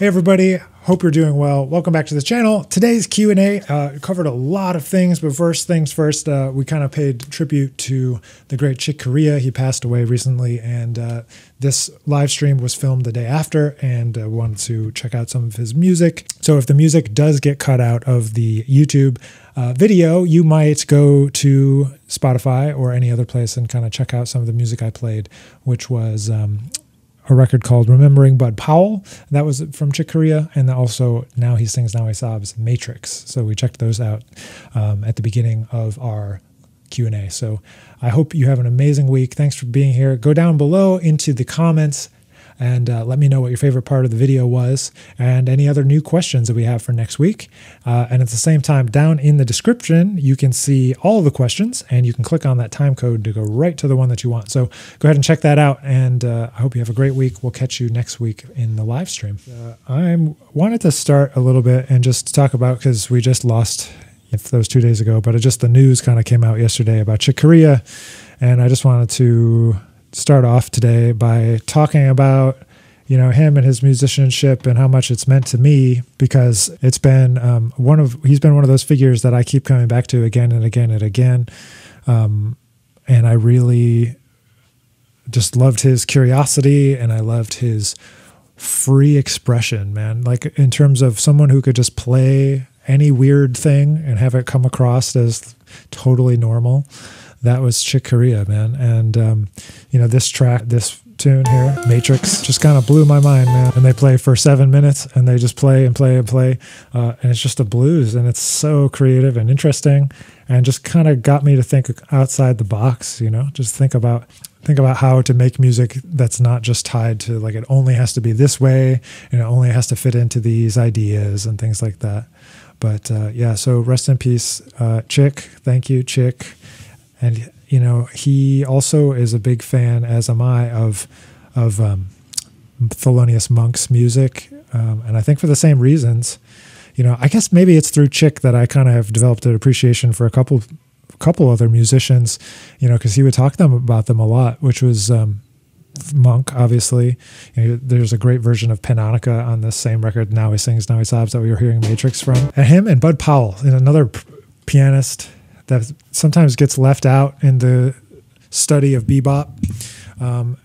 Hey everybody, hope you're doing well. Welcome back to the channel. Today's Q&A uh, covered a lot of things, but first things first, uh, we kind of paid tribute to the great Chick Corea. He passed away recently, and uh, this live stream was filmed the day after, and uh, wanted to check out some of his music. So if the music does get cut out of the YouTube uh, video, you might go to Spotify or any other place and kind of check out some of the music I played, which was um, a record called Remembering Bud Powell. That was from Chick Corea. And also Now He Sings, Now He Sobs, Matrix. So we checked those out um, at the beginning of our Q&A. So I hope you have an amazing week. Thanks for being here. Go down below into the comments and uh, let me know what your favorite part of the video was and any other new questions that we have for next week. Uh, and at the same time, down in the description, you can see all the questions and you can click on that time code to go right to the one that you want. So go ahead and check that out. And uh, I hope you have a great week. We'll catch you next week in the live stream. Uh, I wanted to start a little bit and just talk about because we just lost if was two days ago, but it just the news kind of came out yesterday about Chick Corea. And I just wanted to start off today by talking about you know him and his musicianship and how much it's meant to me because it's been um, one of he's been one of those figures that I keep coming back to again and again and again, um, and I really just loved his curiosity and I loved his free expression, man. Like in terms of someone who could just play any weird thing and have it come across as totally normal that was Chick Corea, man. And um, you know, this track, this tune here, Matrix, just kind of blew my mind, man. And they play for seven minutes, and they just play and play and play, uh, and it's just a blues, and it's so creative and interesting, and just kind of got me to think outside the box. You know, just think about think about how to make music that's not just tied to like it only has to be this way and it only has to fit into these ideas and things like that. But uh, yeah, so rest in peace, uh, Chick. Thank you, Chick and you know he also is a big fan, as am I, of of um, Thelonious Monk's music, um, and I think for the same reasons. You know, I guess maybe it's through Chick that I kind of have developed an appreciation for a couple couple other musicians. You know, because he would talk them about them a lot, which was. Um, Monk, obviously. You know, there's a great version of Pannonica on this same record. Now he sings, now he sobs that we were hearing Matrix from. And him and Bud Powell, know, another pianist that sometimes gets left out in the study of bebop. Um,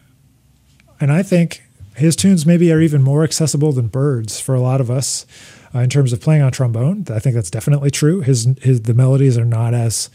and I think his tunes maybe are even more accessible than Bird's for a lot of us uh, in terms of playing on trombone. I think that's definitely true. His his the melodies are not as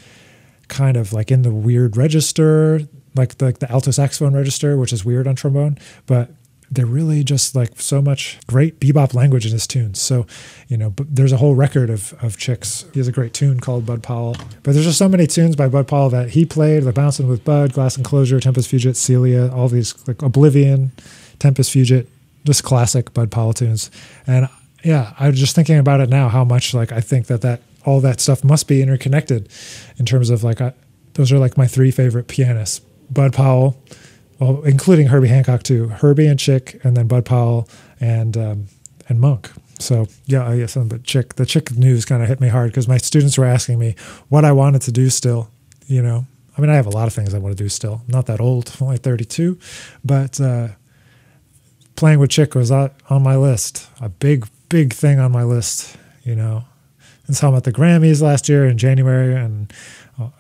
kind of like in the weird register, like the, like the alto saxophone register, which is weird on trombone, but they're really just like so much great bebop language in his tunes. So, you know, but there's a whole record of, of chicks. He has a great tune called Bud Powell. But there's just so many tunes by Bud Powell that he played, the Bouncing with Bud, Glass Enclosure, Tempus Fugit, Celia, all these like Oblivion, Tempus Fugit, just classic Bud Powell tunes. And yeah, I'm just thinking about it now, how much like I think that that all that stuff must be interconnected in terms of like, I, those are like my three favorite pianists, Bud Powell, well, including Herbie Hancock too. Herbie and Chick, and then Bud Powell and um, and Monk. So yeah, I guess but Chick. The Chick news kind of hit me hard because my students were asking me what I wanted to do still. You know, I mean, I have a lot of things I want to do still. I'm not that old, I'm only 32, but uh, playing with Chick was on my list. A big, big thing on my list. You know, and saw him at the Grammys last year in January, and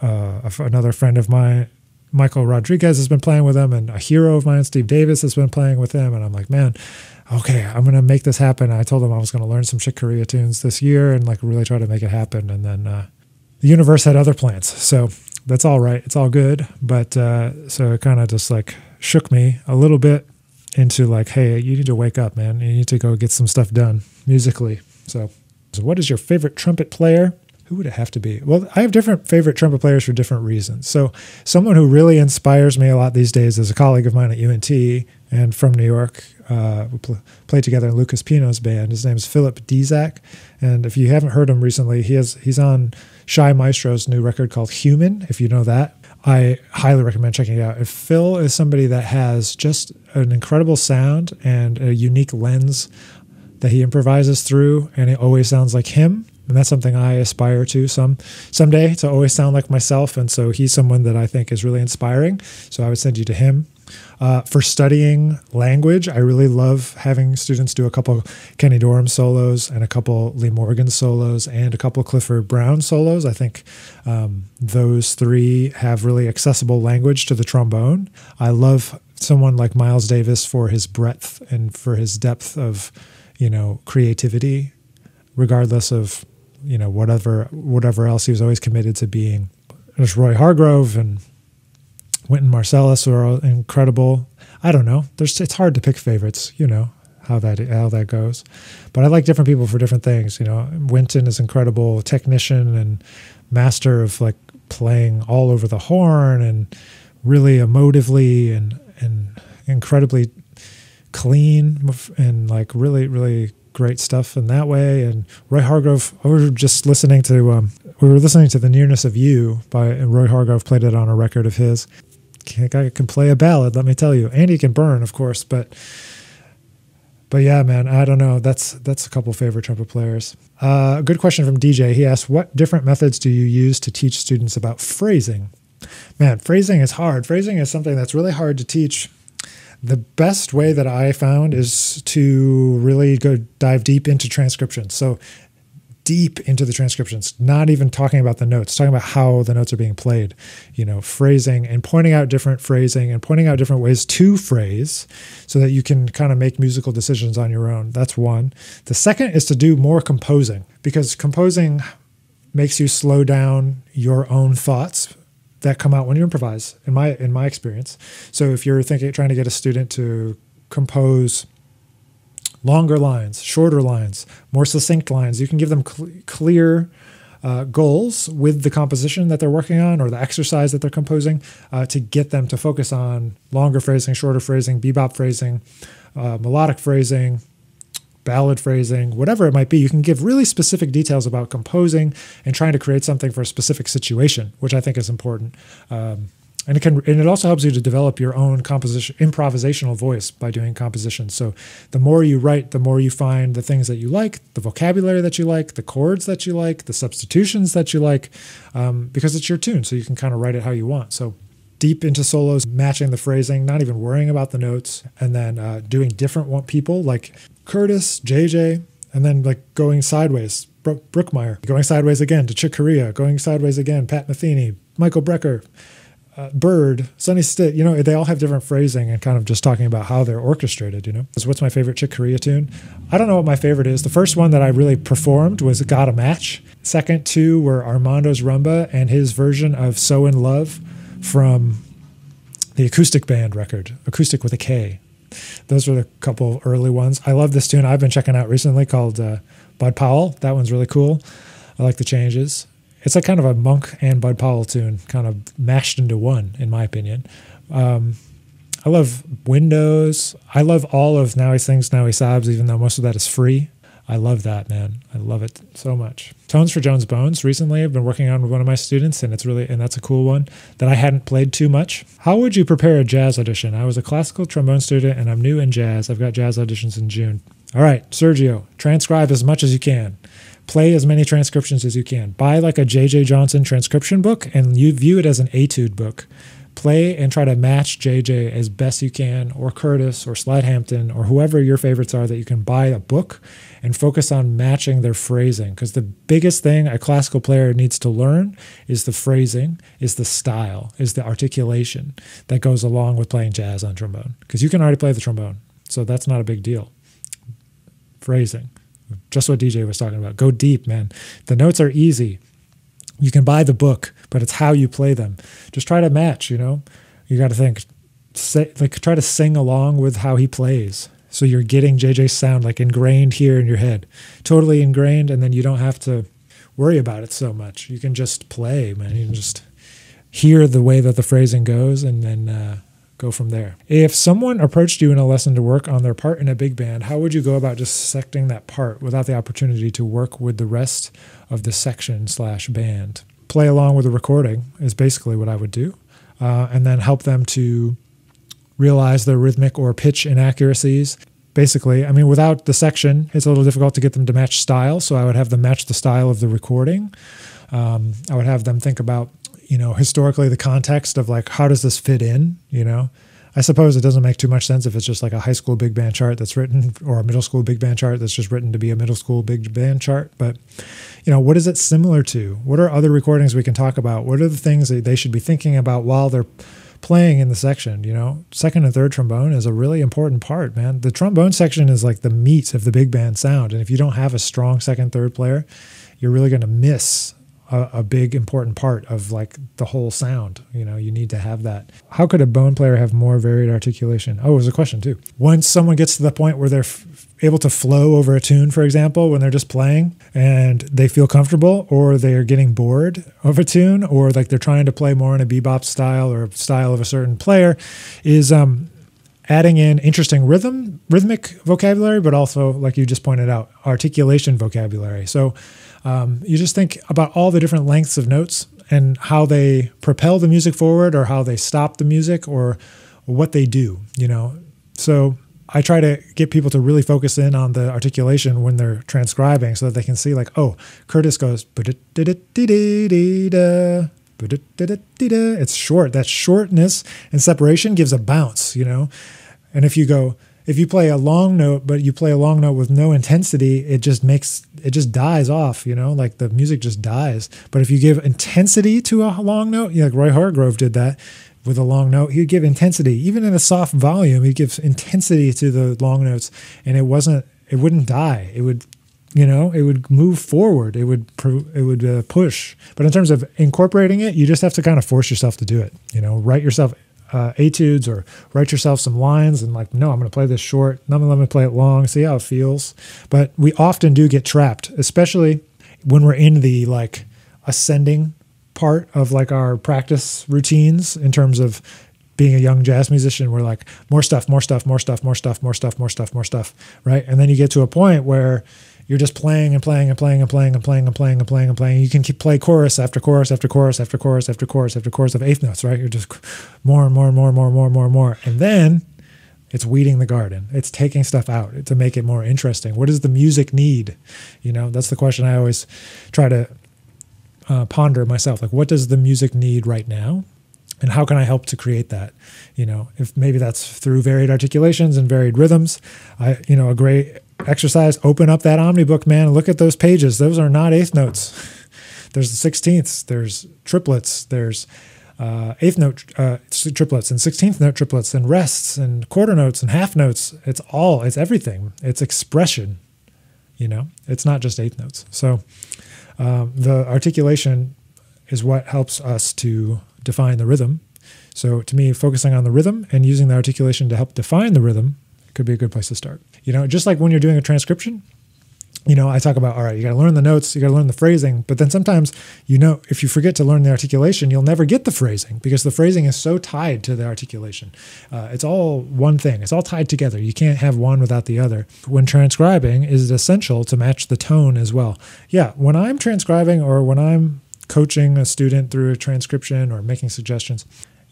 uh, another friend of mine Michael Rodriguez has been playing with him, and a hero of mine, Steve Davis, has been playing with him. And I'm like, man, okay, I'm gonna make this happen. I told him I was gonna learn some Chick Corea tunes this year and like really try to make it happen. And then uh, the universe had other plans, so that's all right. It's all good. But uh, so it kind of just like shook me a little bit into like, hey, you need to wake up, man. You need to go get some stuff done musically. So, so what is your favorite trumpet player? Who would it have to be? Well, I have different favorite trumpet players for different reasons. So, someone who really inspires me a lot these days is a colleague of mine at UNT and from New York. Uh, we pl- played together in Lucas Pino's band. His name is Philip Dizack, and if you haven't heard him recently, he has he's on Shai Maestro's new record called Human. If you know that, I highly recommend checking it out. If Phil is somebody that has just an incredible sound and a unique lens that he improvises through, and it always sounds like him and that's something I aspire to some someday to always sound like myself. And so he's someone that I think is really inspiring. So I would send you to him. Uh, for studying language, I really love having students do a couple Kenny Dorham solos and a couple Lee Morgan solos and a couple Clifford Brown solos. I think um, those three have really accessible language to the trombone. I love someone like Miles Davis for his breadth and for his depth of, you know, creativity, regardless of, you know, whatever whatever else he was always committed to being. There's Roy Hargrove and Wynton Marsalis are incredible. I don't know. There's it's hard to pick favorites, you know how that how that goes. But I like different people for different things. You know, Wynton is incredible technician and master of like playing all over the horn and really emotively and and incredibly clean and like really really great stuff in that way. And Roy Hargrove, we were just listening to um, we were listening to the Nearness of You by and Roy Hargrove played it on a record of his guy can play a ballad, let me tell you. And he can burn, of course, but but yeah, man, I don't know. That's that's a couple favorite trumpet players. Uh, a good question from DJ. He asked, "What different methods do you use to teach students about phrasing?" Man, phrasing is hard. Phrasing is something that's really hard to teach. The best way that I found is to really go dive deep into transcriptions. So deep into the transcriptions, not even talking about the notes, talking about how the notes are being played, you know, phrasing and pointing out different phrasing and pointing out different ways to phrase so that you can kind of make musical decisions on your own. That's one. The second is to do more composing because composing makes you slow down your own thoughts that come out when you improvise in my in my experience. So if you're thinking trying to get a student to compose longer lines, shorter lines, more succinct lines. You can give them cl- clear uh, goals with the composition that they're working on or the exercise that they're composing uh, to get them to focus on longer phrasing, shorter phrasing, bebop phrasing, uh, melodic phrasing, ballad phrasing, whatever it might be. You can give really specific details about composing and trying to create something for a specific situation, which I think is important. Um, and it can and it also helps you to develop your own composition improvisational voice by doing composition so the more you write the more you find the things that you like the vocabulary that you like the chords that you like the substitutions that you like um, because it's your tune so you can kind of write it how you want so deep into solos matching the phrasing not even worrying about the notes and then uh, doing different people like curtis jj and then like going sideways Brookmeyer, going sideways again to Chick Corea, going sideways again, Pat Metheny, Michael Brecker, uh, Bird, Sonny Stitt, you know, they all have different phrasing and kind of just talking about how they're orchestrated, you know. So what's my favorite Chick Corea tune? I don't know what my favorite is. The first one that I really performed was Got a Match. Second two were Armando's Rumba and his version of So in Love from the acoustic band record, acoustic with a K. Those were the couple early ones. I love this tune I've been checking out recently called uh, Bud Powell. That one's really cool. I like the changes it's like kind of a Monk and Bud Powell tune, kind of mashed into one, in my opinion. Um, I love Windows. I love all of Now He Sings, Now He Sobs, even though most of that is free. I love that, man. I love it so much. Tones for Jones Bones. Recently, I've been working on with one of my students, and it's really and that's a cool one that I hadn't played too much. How would you prepare a jazz audition? I was a classical trombone student, and I'm new in jazz. I've got jazz auditions in June. All right, Sergio, transcribe as much as you can play as many transcriptions as you can. Buy like a JJ Johnson transcription book and you view it as an etude book. Play and try to match JJ as best you can, or Curtis, or Slide Hampton, or whoever your favorites are that you can buy a book and focus on matching their phrasing. Because the biggest thing a classical player needs to learn is the phrasing, is the style, is the articulation that goes along with playing jazz on trombone. Because you can already play the trombone, so that's not a big deal. Phrasing just what DJ was talking about. Go deep, man. The notes are easy. You can buy the book, but it's how you play them. Just try to match, you know? You got to think, say, like, try to sing along with how he plays. So you're getting JJ's sound like ingrained here in your head, totally ingrained, and then you don't have to worry about it so much. You can just play, man. You can just hear the way that the phrasing goes and then uh, go from there. If someone approached you in a lesson to work on their part in a big band, how would you go about dissecting that part without the opportunity to work with the rest of the section slash band? Play along with the recording is basically what I would do, uh, and then help them to realize their rhythmic or pitch inaccuracies. Basically, I mean, without the section, it's a little difficult to get them to match style. So I would have them match the style of the recording. Um, I would have them think about you know, historically the context of like how does this fit in, you know, I suppose it doesn't make too much sense if it's just like a high school big band chart that's written or a middle school big band chart that's just written to be a middle school big band chart. But, you know, what is it similar to? What are other recordings we can talk about? What are the things that they should be thinking about while they're playing in the section? You know, second and third trombone is a really important part, man. The trombone section is like the meat of the big band sound. And if you don't have a strong second, third player, you're really going to miss a, a, big important part of like the whole sound. You know, you need to have that. How could a bone player have more varied articulation? Oh, it was a question too. Once someone gets to the point where they're f- able to flow over a tune, for example, when they're just playing and they feel comfortable, or they're getting bored of a tune, or like they're trying to play more in a bebop style or style of a certain player, is um, adding in interesting rhythm, rhythmic vocabulary, but also, like you just pointed out, articulation vocabulary. So um, you just think about all the different lengths of notes and how they propel the music forward or how they stop the music or what they do, you know. So I try to get people to really focus in on the articulation when they're transcribing so that they can see like, oh, Curtis goes it's short. That shortness and separation gives a bounce, you know. And if you go if you play a long note but you play a long note with no intensity it just makes it just dies off you know? Like the music just dies. But if you give intensity to a long note like roy hargrove did that with a long note he'd give intensity. Even in a soft volume he gives intensity to the long notes and it wasn't it wouldn't die. It would you know it would move forward. It would it would uh, push. But in terms of incorporating it you just have to kind of force yourself to do it you know? Write yourself uh, etudes or write yourself some lines and like, no, I'm going to play this short. No, let me play it long, see how it feels. But we often do get trapped, especially when we're in the like ascending part of like our practice routines in terms of being a young jazz musician. We're like, more stuff, more stuff, more stuff, more stuff, more stuff, more stuff, more stuff, right? And then you get to a point where you're just playing and playing and playing and playing and playing and playing and playing and playing. You can keep play chorus after chorus after chorus after chorus after chorus after chorus of eighth notes, right? You're just more and more and more and more and more and more and more. And then it's weeding the garden. It's taking stuff out to make it more interesting. What does the music need? You know, that's the question I always try to uh, ponder myself. Like, what does the music need right now? And how can I help to create that? You know, if maybe that's through varied articulations and varied rhythms. I, you know, a great exercise, open up that Omnibook, man. Look at those pages. Those are not eighth notes. There's the sixteenths. There's triplets. There's uh, eighth note uh, triplets and sixteenth note triplets and rests and quarter notes and half notes. It's all. It's everything. It's expression. You know, it's not just eighth notes. So um, the articulation is what helps us to define the rhythm. So to me, focusing on the rhythm and using the articulation to help define the rhythm could be a good place to start. You know, just like when you're doing a transcription, you know, I talk about, all right, you got to learn the notes, you got to learn the phrasing, but then sometimes, you know, if you forget to learn the articulation, you'll never get the phrasing because the phrasing is so tied to the articulation. Uh, it's all one thing, it's all tied together. You can't have one without the other. When transcribing, is it essential to match the tone as well? Yeah, when I'm transcribing or when I'm coaching a student through a transcription or making suggestions,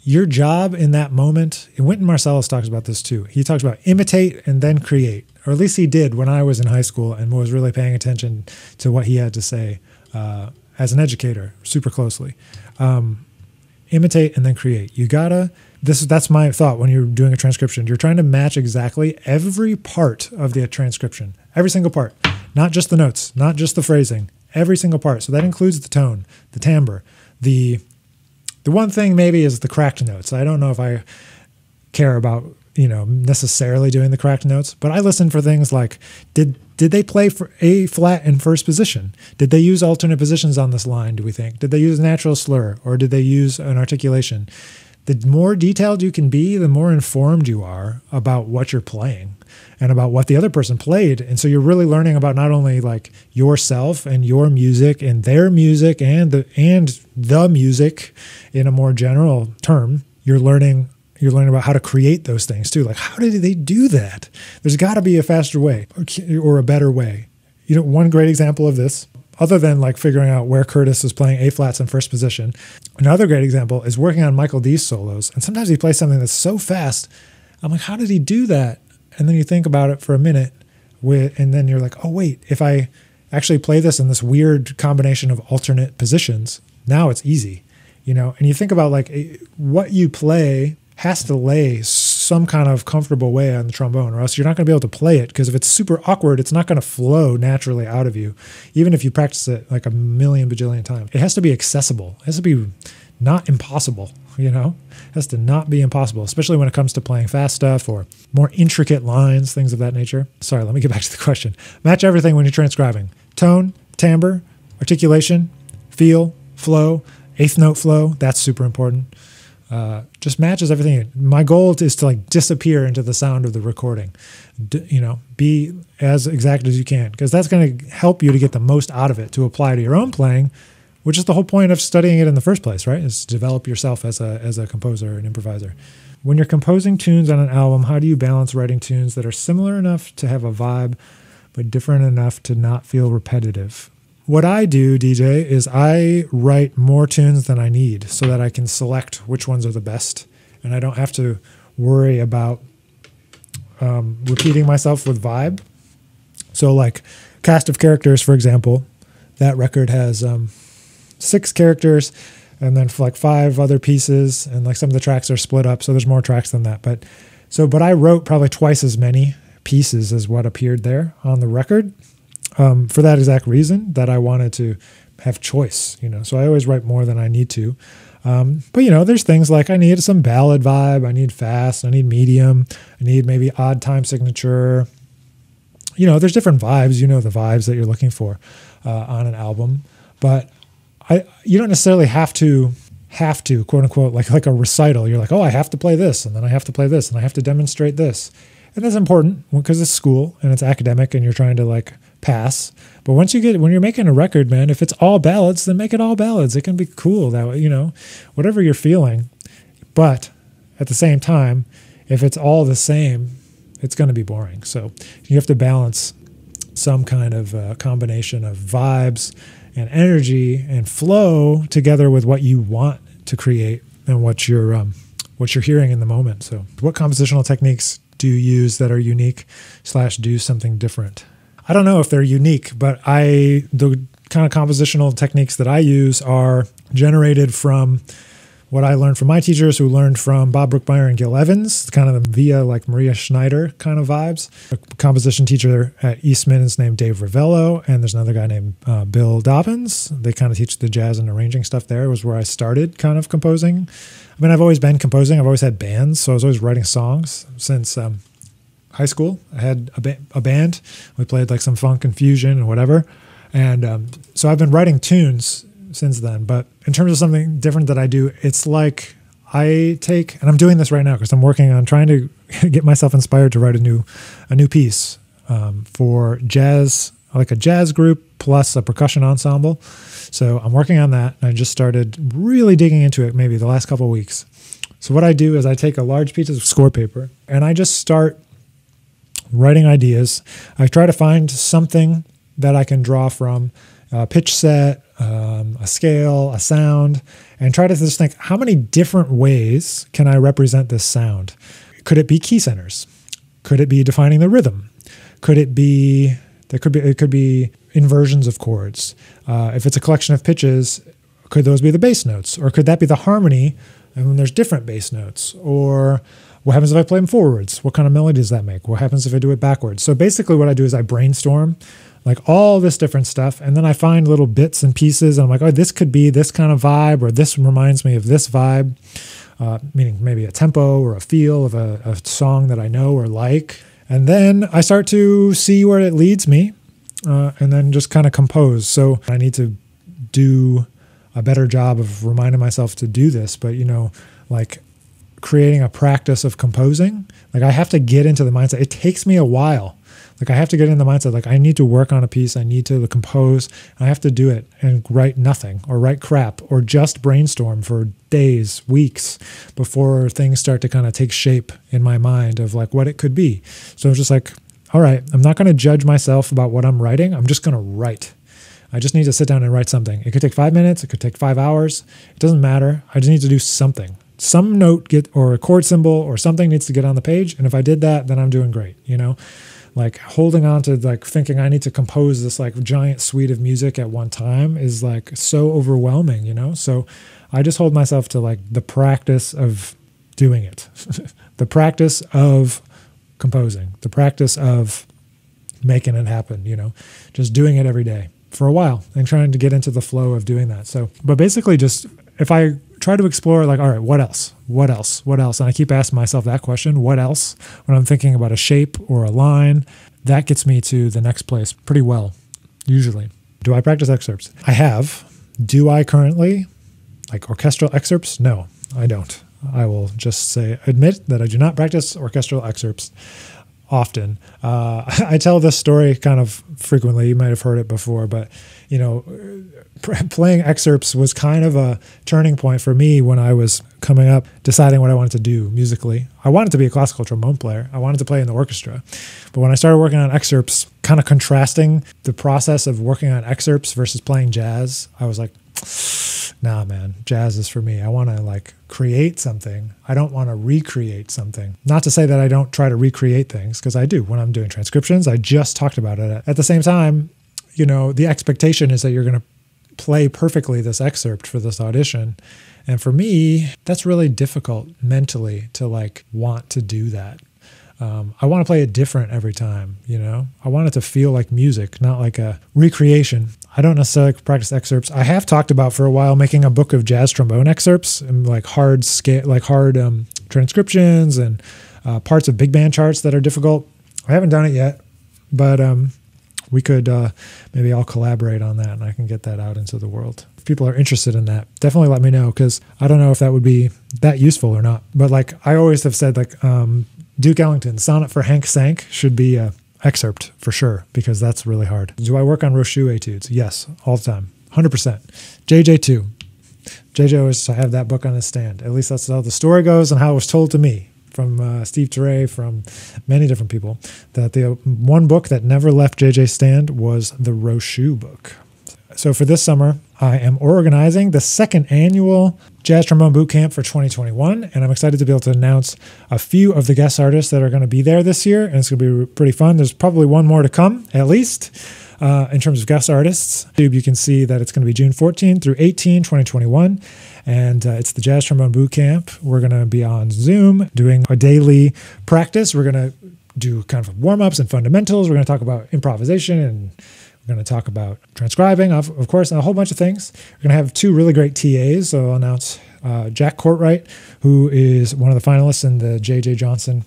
your job in that moment, and Wynton Marsalis talks about this too. He talks about imitate and then create, or at least he did when I was in high school and was really paying attention to what he had to say uh, as an educator super closely. Um, imitate and then create. You gotta. This that's my thought when you're doing a transcription. You're trying to match exactly every part of the transcription, every single part, not just the notes, not just the phrasing, every single part. So that includes the tone, the timbre, the the one thing maybe is the cracked notes. I don't know if I care about you know necessarily doing the cracked notes, but I listen for things like did did they play for A flat in first position? Did they use alternate positions on this line? Do we think? Did they use a natural slur or did they use an articulation? The more detailed you can be, the more informed you are about what you're playing and about what the other person played. And so you're really learning about not only like yourself and your music and their music and the and the music in a more general term. You're learning you're learning about how to create those things too. Like how did they do that? There's got to be a faster way or a better way. You know, one great example of this other than like figuring out where Curtis is playing A flats in first position. Another great example is working on Michael Dease's solos. And sometimes he plays something that's so fast. I'm like, how did he do that? And then you think about it for a minute, with, and then you're like, oh, wait, if I actually play this in this weird combination of alternate positions, now it's easy, you know? And you think about like what you play has to lay some kind of comfortable way on the trombone, or else you're not going to be able to play it. Because if it's super awkward, it's not going to flow naturally out of you, even if you practice it like a million bajillion times. It has to be accessible. It has to be not impossible. You know, it has to not be impossible, especially when it comes to playing fast stuff or more intricate lines, things of that nature. Sorry, let me get back to the question. Match everything when you're transcribing: tone, timbre, articulation, feel, flow, eighth note flow. That's super important uh, just matches everything. My goal is to like disappear into the sound of the recording. D- you know, be as exact as you can because that's going to help you to get the most out of it to apply to your own playing, which is the whole point of studying it in the first place, right? Is to develop yourself as a as a composer and improviser. When you're composing tunes on an album, how do you balance writing tunes that are similar enough to have a vibe, but different enough to not feel repetitive? What I do, DJ, is I write more tunes than I need so that I can select which ones are the best. And I don't have to worry about um, repeating myself with vibe. So, like Cast of Characters, for example, that record has um, six characters and then like five other pieces. And like some of the tracks are split up. So there's more tracks than that. But so, but I wrote probably twice as many pieces as what appeared there on the record um, for that exact reason that I wanted to have choice, you know. So I always write more than I need to. Um, but you know, there's things like I need some ballad vibe, I need fast, I need medium, I need maybe odd time signature. You know, there's different vibes. You know the vibes that you're looking for uh, on an album, but I you don't necessarily have to have to quote unquote like like a recital. You're like, oh, I have to play this, and then I have to play this, and I have to demonstrate this, and that's important because it's school and it's academic, and you're trying to like pass. But once you get when you're making a record, man, if it's all ballads, then make it all ballads. It can be cool that way, you know, whatever you're feeling. But at the same time, if it's all the same, it's going to be boring. So you have to balance some kind of uh, combination of vibes and energy and flow together with what you want to create and what you're um, what you're hearing in the moment. So, what compositional techniques do you use that are unique slash do something different? I don't know if they're unique, but I the kind of compositional techniques that I use are generated from what I learned from my teachers who learned from Bob Brookmeyer and Gil Evans, kind of via like Maria Schneider kind of vibes. A composition teacher at Eastman is named Dave Rivello, and there's another guy named uh, Bill Dobbins. They kind of teach the jazz and arranging stuff there. It was where I started kind of composing. I mean, I've always been composing. I've always had bands, so I was always writing songs since um, high school. I had a, ba- a band. We played like some funk and fusion and whatever. And um, so I've been writing tunes since then. But in terms of something different that I do, it's like I take, and I'm doing this right now because I'm working on trying to get myself inspired to write a new, a new piece um, for jazz, like a jazz group plus a percussion ensemble. So I'm working on that. and I just started really digging into it maybe the last couple of weeks. So what I do is I take a large piece of score paper and I just start writing ideas. I try to find something that I can draw from a pitch set, um, a scale, a sound, and try to just think how many different ways can I represent this sound? Could it be key centers? Could it be defining the rhythm? Could it be there could be it could be inversions of chords. Uh, if it's a collection of pitches, could those be the bass notes, or could that be the harmony? And when there's different bass notes, or what happens if I play them forwards? What kind of melody does that make? What happens if I do it backwards? So basically, what I do is I brainstorm like all this different stuff, and then I find little bits and pieces, and I'm like, oh, this could be this kind of vibe, or this reminds me of this vibe, uh, meaning maybe a tempo or a feel of a, a song that I know or like. And then I start to see where it leads me, uh, and then just kind of compose. So I need to do a better job of reminding myself to do this, but you know, like creating a practice of composing. Like I have to get into the mindset. It takes me a while. Like I have to get in the mindset. Like I need to work on a piece. I need to compose. I have to do it and write nothing or write crap or just brainstorm for days, weeks before things start to kind of take shape in my mind of like what it could be. So I'm just like, all right, I'm not going to judge myself about what I'm writing. I'm just going to write. I just need to sit down and write something. It could take five minutes. It could take five hours. It doesn't matter. I just need to do something some note get or a chord symbol or something needs to get on the page and if i did that then i'm doing great you know like holding on to like thinking i need to compose this like giant suite of music at one time is like so overwhelming you know so i just hold myself to like the practice of doing it. the practice of composing, the practice of making it happen, you know, just doing it every day for a while and trying to get into the flow of doing that. So, but basically, just if I try to explore, like, all right, what else? What else? What else? And I keep asking myself that question, what else? When I'm thinking about a shape or a line, that gets me to the next place pretty well, usually. Do I practice excerpts? I have. Do I currently? Like orchestral excerpts? No, I don't. I will just say, admit that I do not practice orchestral excerpts often. Uh, I tell this story kind of frequently. You might have heard it before, but you know, playing excerpts was kind of a turning point for me when I was coming up, deciding what I wanted to do musically. I wanted to be a classical trombone player. I wanted to play in the orchestra, but when I started working on excerpts, kind of contrasting the process of working on excerpts versus playing jazz, I was like, nah, man, jazz is for me. I want to like create something. I don't want to recreate something. Not to say that I don't try to recreate things, because I do when I'm doing transcriptions. I just talked about it. At the same time, you know, the expectation is that you're going to play perfectly this excerpt for this audition. And for me, that's really difficult mentally to like want to do that. Um, I want to play it different every time, you know? I want it to feel like music, not like a recreation. I don't necessarily practice excerpts. I have talked about for a while making a book of jazz trombone excerpts and like hard scale, like hard um, transcriptions and uh, parts of big band charts that are difficult. I haven't done it yet, but um, we could uh, maybe I'll collaborate on that and I can get that out into the world. If people are interested in that, definitely let me know because I don't know if that would be that useful or not. But like I always have said, like um, Duke Ellington, Sonnet for Hank Cinq should be a excerpt for sure because that's really hard. Do I work on Rochut etudes? Yes, all the time, 100%. JJ2. JJ always have that book on his stand. At least that's how the story goes and how it was told to me from uh, Steve Turre, from many different people, that the one book that never left JJ's stand was the Rochut book. So for this summer, I am organizing the second annual Jazz Trombone Boot Camp for 2021, and I'm excited to be able to announce a few of the guest artists that are going to be there this year, and it's going to be pretty fun. There's probably one more to come, at least. Uh, in terms of guest artists, you can see that it's going to be June 14 through 18, 2021. And uh, it's the Jazz Trombone Boot Camp. We're going to be on Zoom doing a daily practice. We're going to do kind of warm ups and fundamentals. We're going to talk about improvisation and we're going to talk about transcribing, of, of course, and a whole bunch of things. We're going to have two really great TAs. So I'll announce uh, Jack Courtwright, who is one of the finalists in the J.J. Johnson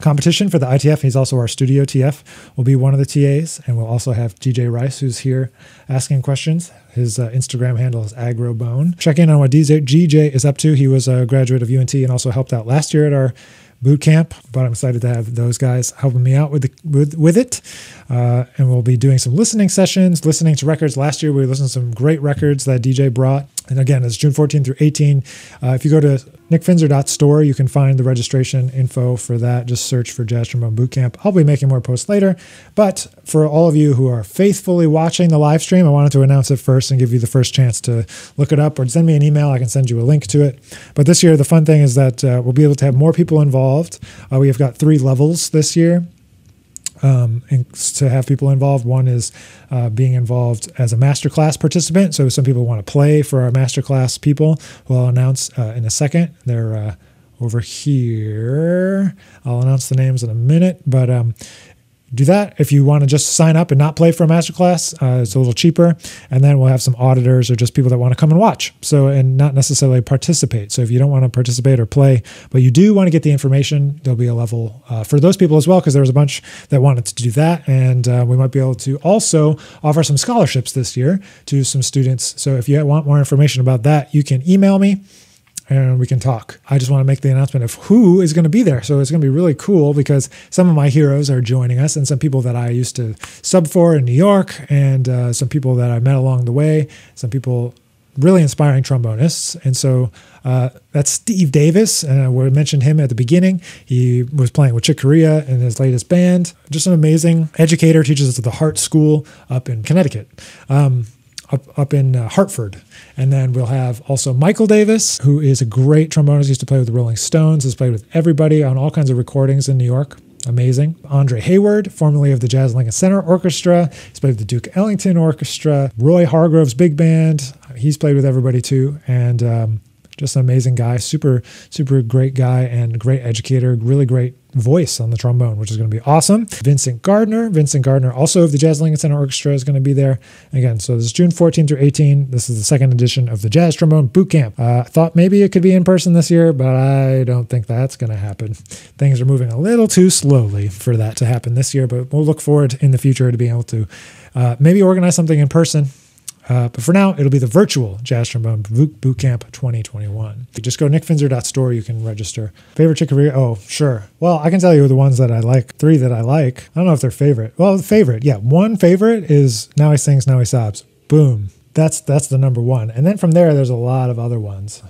competition for the ITF. He's also our studio TF, will be one of the TAs. And we'll also have DJ Rice, who's here asking questions. His uh, Instagram handle is agrobone. Check in on what DJ, is up to. He was a graduate of UNT and also helped out last year at our boot camp. But I'm excited to have those guys helping me out with the, with, with it. Uh, and we'll be doing some listening sessions, listening to records. Last year we listened to some great records that DJ brought. And again, it's June 14 through 18. Uh, if you go to nickfinzer.store, you can find the registration info for that. Just search for Jazz Trombone Bootcamp. I'll be making more posts later. But for all of you who are faithfully watching the live stream, I wanted to announce it first and give you the first chance to look it up or send me an email. I can send you a link to it. But this year, the fun thing is that uh, we'll be able to have more people involved. Uh, we have got three levels this year um, to have people involved. One is uh, being involved as a masterclass participant. So some people want to play for our masterclass people, who I'll announce uh, in a second. They're uh, over here. I'll announce the names in a minute, but um, do that. If you want to just sign up and not play for a masterclass, uh, it's a little cheaper. And then we'll have some auditors or just people that want to come and watch. So, and not necessarily participate. So, if you don't want to participate or play, but you do want to get the information, there'll be a level uh, for those people as well, because there was a bunch that wanted to do that. And uh, we might be able to also offer some scholarships this year to some students. So, if you want more information about that, you can email me and we can talk. I just want to make the announcement of who is going to be there. So it's going to be really cool because some of my heroes are joining us and some people that I used to sub for in New York and uh, some people that I met along the way, some people really inspiring trombonists. And so uh, that's Steve Davis. And uh, we mentioned him at the beginning. He was playing with Chick Corea in his latest band. Just an amazing educator, teaches at the Hart School up in Connecticut. Um, up, up in uh, Hartford. And then we'll have also Michael Davis, who is a great trombonist. Used to play with the Rolling Stones, has played with everybody on all kinds of recordings in New York. Amazing. Andre Hayward, formerly of the Jazz Lincoln Center Orchestra. He's played with the Duke Ellington Orchestra. Roy Hargrove's big band. He's played with everybody too. And um, Just an amazing guy, super, super great guy and great educator, really great voice on the trombone, which is going to be awesome. Vincent Gardner, Vincent Gardner, also of the Jazz Lincoln Center Orchestra, is going to be there. Again, so this is June 14 through 18. This is the second edition of the Jazz Trombone Boot Camp. Uh, I thought maybe it could be in person this year, but I don't think that's going to happen. Things are moving a little too slowly for that to happen this year, but we'll look forward in the future to being able to uh, maybe organize something in person uh, but for now, it'll be the virtual Jazz Trombone Boot Camp 2021. If you just go to nickfinzer.store, you can register. Favorite Chick Corea? Oh, sure. Well, I can tell you the ones that I like, three that I like. I don't know if they're favorite. Well, favorite, yeah. One favorite is Now He Sings, Now He Sobs. Boom. That's that's the number one. And then from there, there's a lot of other ones.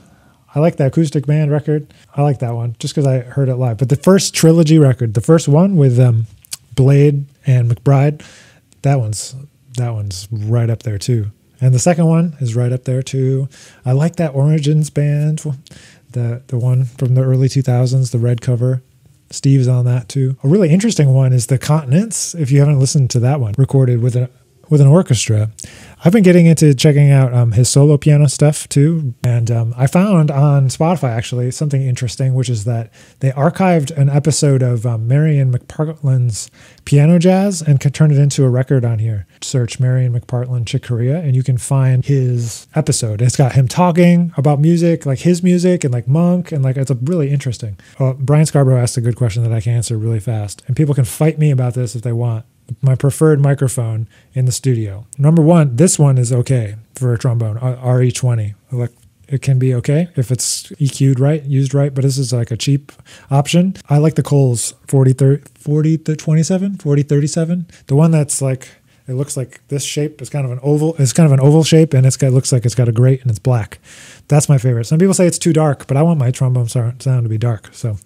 I like the acoustic band record. I like that one just because I heard it live. But the first trilogy record, the first one with um, Blade and McBride, that one's that one's right up there too. And the second one is right up there too. I like that Origins band, the the one from the early 2000s, the red cover. Steve's on that too. A really interesting one is the Continents. If you haven't listened to that one, recorded with a with an orchestra. I've been getting into checking out um, his solo piano stuff too, and um, I found on Spotify actually something interesting, which is that they archived an episode of um, Marian McPartland's piano jazz and could turn it into a record on here. Search Marion McPartland Chick Corea, and you can find his episode. It's got him talking about music, like his music, and like Monk, and like it's a really interesting. Uh, Brian Scarborough asked a good question that I can answer really fast, and people can fight me about this if they want my preferred microphone in the studio. Number one, this one is okay for a trombone, uh, RE20. Like it can be okay if it's EQ'd right, used right, but this is like a cheap option. I like the Coles 40, 30, 40 to 27, 40, 37. The one that's like, it looks like this shape is kind of an oval. It's kind of an oval shape, and it's got looks like it's got a grate and it's black. That's my favorite. Some people say it's too dark, but I want my trombone sound to be dark. So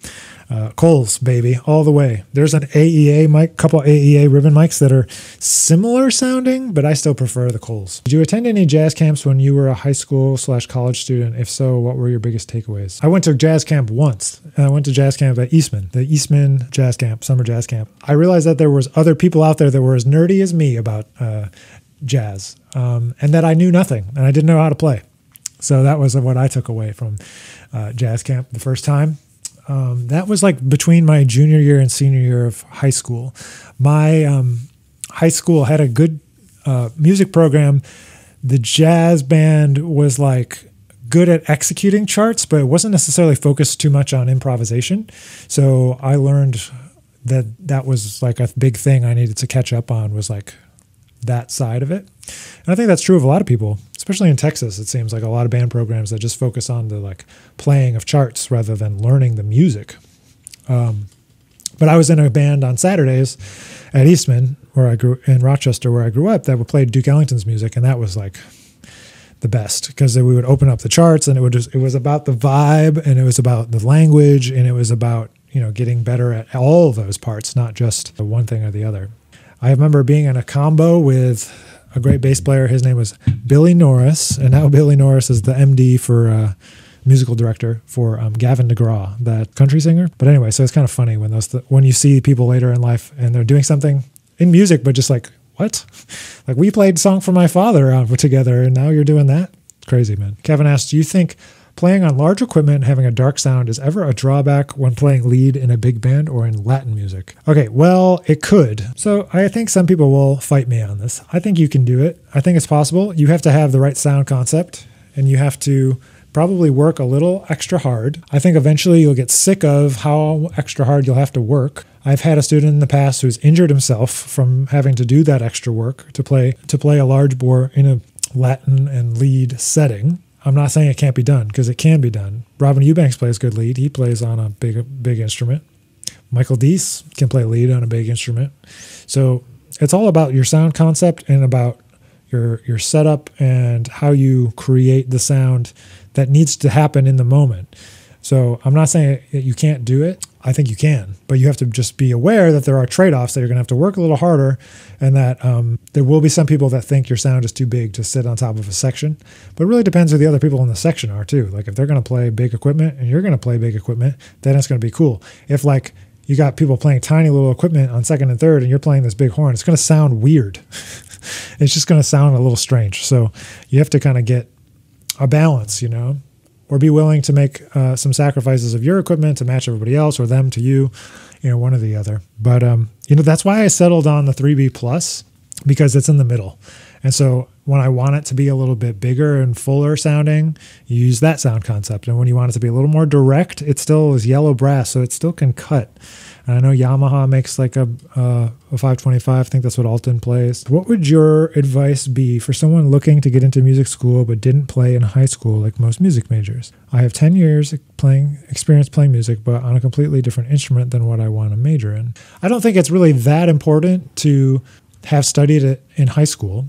uh, Coles, baby, all the way. There's an AEA mic, couple AEA ribbon mics that are similar sounding, but I still prefer the Coles. Did you attend any jazz camps when you were a high school slash college student? If so, what were your biggest takeaways? I went to jazz camp once. And I went to jazz camp at Eastman, the Eastman Jazz Camp, summer jazz camp. I realized that there was other people out there that were as nerdy as me about uh, jazz, um, and that I knew nothing and I didn't know how to play. So that was what I took away from uh, jazz camp the first time um, that was like between my junior year and senior year of high school. My um, high school had a good uh, music program. The jazz band was like good at executing charts, but it wasn't necessarily focused too much on improvisation. So I learned that that was like a big thing I needed to catch up on was like that side of it. And I think that's true of a lot of people especially in Texas, it seems like a lot of band programs that just focus on the like playing of charts rather than learning the music. Um, but I was in a band on Saturdays at Eastman, where I grew in Rochester, where I grew up, that would play Duke Ellington's music, and that was like the best because we would open up the charts, and it would just it was about the vibe, and it was about the language, and it was about you know getting better at all those parts, not just one thing or the other. I remember being in a combo with a great bass player. His name was Billy Norris, and now Billy Norris is the MD for uh, musical director for um, Gavin DeGraw, that country singer. But anyway, so it's kind of funny when those th- when you see people later in life and they're doing something in music, but just like what? Like we played "Song for My Father" uh, together, and now you're doing that. It's crazy, man. Kevin asked, "Do you think?" Playing on large equipment having a dark sound is ever a drawback when playing lead in a big band or in Latin music? Okay, well, it could. So I think some people will fight me on this. I think you can do it. I think it's possible. You have to have the right sound concept and you have to probably work a little extra hard. I think eventually you'll get sick of how extra hard you'll have to work. I've had a student in the past who's injured himself from having to do that extra work to play to play a large bore in a Latin and lead setting. I'm not saying it can't be done because it can be done. Robin Eubanks plays good lead. He plays on a big big instrument. Michael Dease can play lead on a big instrument. So it's all about your sound concept and about your your setup and how you create the sound that needs to happen in the moment. So I'm not saying you can't do it. I think you can, but you have to just be aware that there are trade offs that you're going to have to work a little harder, and that um, there will be some people that think your sound is too big to sit on top of a section. But it really depends who the other people in the section are, too. Like if they're going to play big equipment and you're going to play big equipment, then it's going to be cool. If like you got people playing tiny little equipment on second and third and you're playing this big horn, it's going to sound weird. it's just going to sound a little strange. So you have to kind of get a balance, you know? Or be willing to make uh, some sacrifices of your equipment to match everybody else or them to you, you know, one or the other. But, um, you know, that's why I settled on the 3B Plus because it's in the middle. And so when I want it to be a little bit bigger and fuller sounding, you use that sound concept. And when you want it to be a little more direct, it still is yellow brass, so it still can cut. And I know Yamaha makes like a, uh, a 525. I think that's what Alton plays. What would your advice be for someone looking to get into music school but didn't play in high school like most music majors? I have 10 years playing experience playing music, but on a completely different instrument than what I want to major in. I don't think it's really that important to have studied it in high school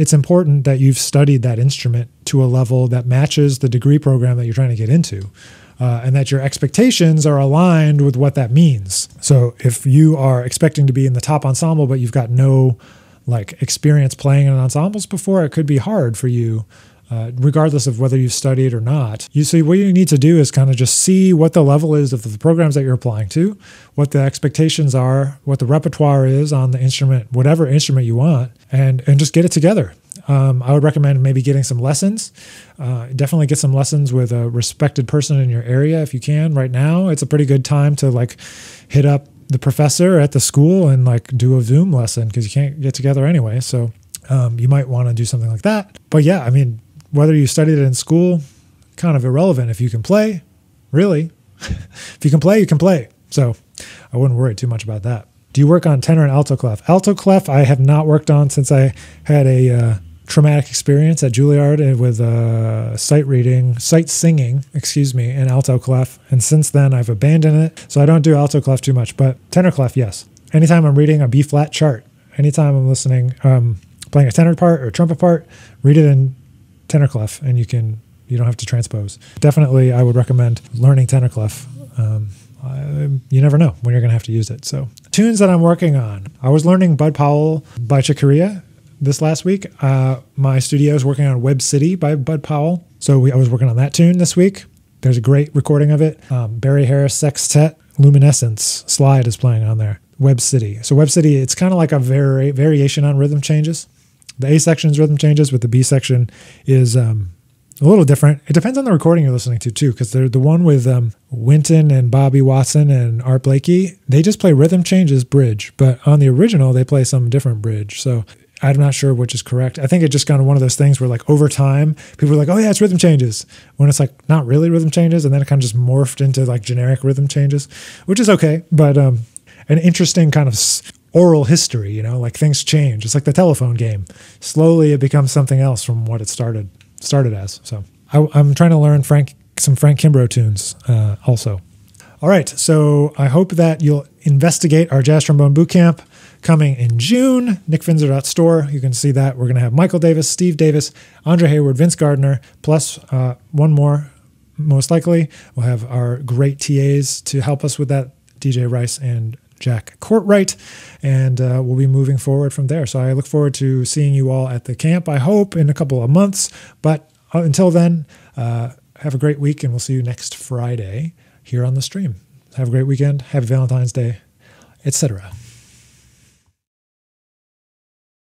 it's important that you've studied that instrument to a level that matches the degree program that you're trying to get into. Uh, and that your expectations are aligned with what that means. So if you are expecting to be in the top ensemble, but you've got no like experience playing in ensembles before, it could be hard for you uh, regardless of whether you've studied or not. You see, what you need to do is kind of just see what the level is of the programs that you're applying to, what the expectations are, what the repertoire is on the instrument, whatever instrument you want, and and just get it together. Um, I would recommend maybe getting some lessons. Uh, definitely get some lessons with a respected person in your area if you can. Right now, it's a pretty good time to like hit up the professor at the school and like do a Zoom lesson because you can't get together anyway. So um, you might want to do something like that. But yeah, I mean, whether you studied it in school, kind of irrelevant. If you can play, really, if you can play, you can play. So I wouldn't worry too much about that. Do you work on tenor and alto clef? Alto clef, I have not worked on since I had a uh, traumatic experience at Juilliard with uh, sight reading, sight singing, excuse me, in alto clef. And since then, I've abandoned it. So I don't do alto clef too much, but tenor clef, yes. Anytime I'm reading a B flat chart, anytime I'm listening, um, playing a tenor part or trumpet part, read it in tenor clef, and you can you don't have to transpose. Definitely, I would recommend learning tenor clef. Um, I, you never know when you're going to have to use it. So, tunes that I'm working on. I was learning Bud Powell by Chick this last week. Uh, my studio is working on Webb City by Bud Powell. So, we, I was working on that tune this week. There's a great recording of it. Um, Barry Harris Sextet Luminescence Slide is playing on there. Webb City. So, Webb City, it's kind of like a vari- variation on rhythm changes. The A section's rhythm changes, but the B section is um, a little different. It depends on the recording you're listening to too, because they're the one with um, Wynton and Bobby Watson and Art Blakey. They just play rhythm changes bridge, but on the original they play some different bridge. So I'm not sure which is correct. I think it's just kind of one of those things where like over time people are like, oh yeah, it's rhythm changes, when it's like not really rhythm changes, and then it kind of just morphed into like generic rhythm changes, which is okay, but um, an interesting kind of oral history, you know, like things change. It's like the telephone game. Slowly it becomes something else from what it started started as. So I, am trying to learn Frank some Frank Kimbrough tunes uh, also. All right, so I hope that you'll investigate our jazz trombone boot camp coming in June. NickFinzer.store. You can see that. We're going to have Michael Davis, Steve Davis, Andre Hayward, Vince Gardner, plus uh, one more, most likely. We'll have our great TAs to help us with that DJ Rice and Jack Courtwright, and uh, we'll be moving forward from there. So I look forward to seeing you all at the camp, I hope, in a couple of months. But uh, until then, uh, have a great week, and we'll see you next Friday here on the stream. Have a great weekend. Happy Valentine's Day, etc.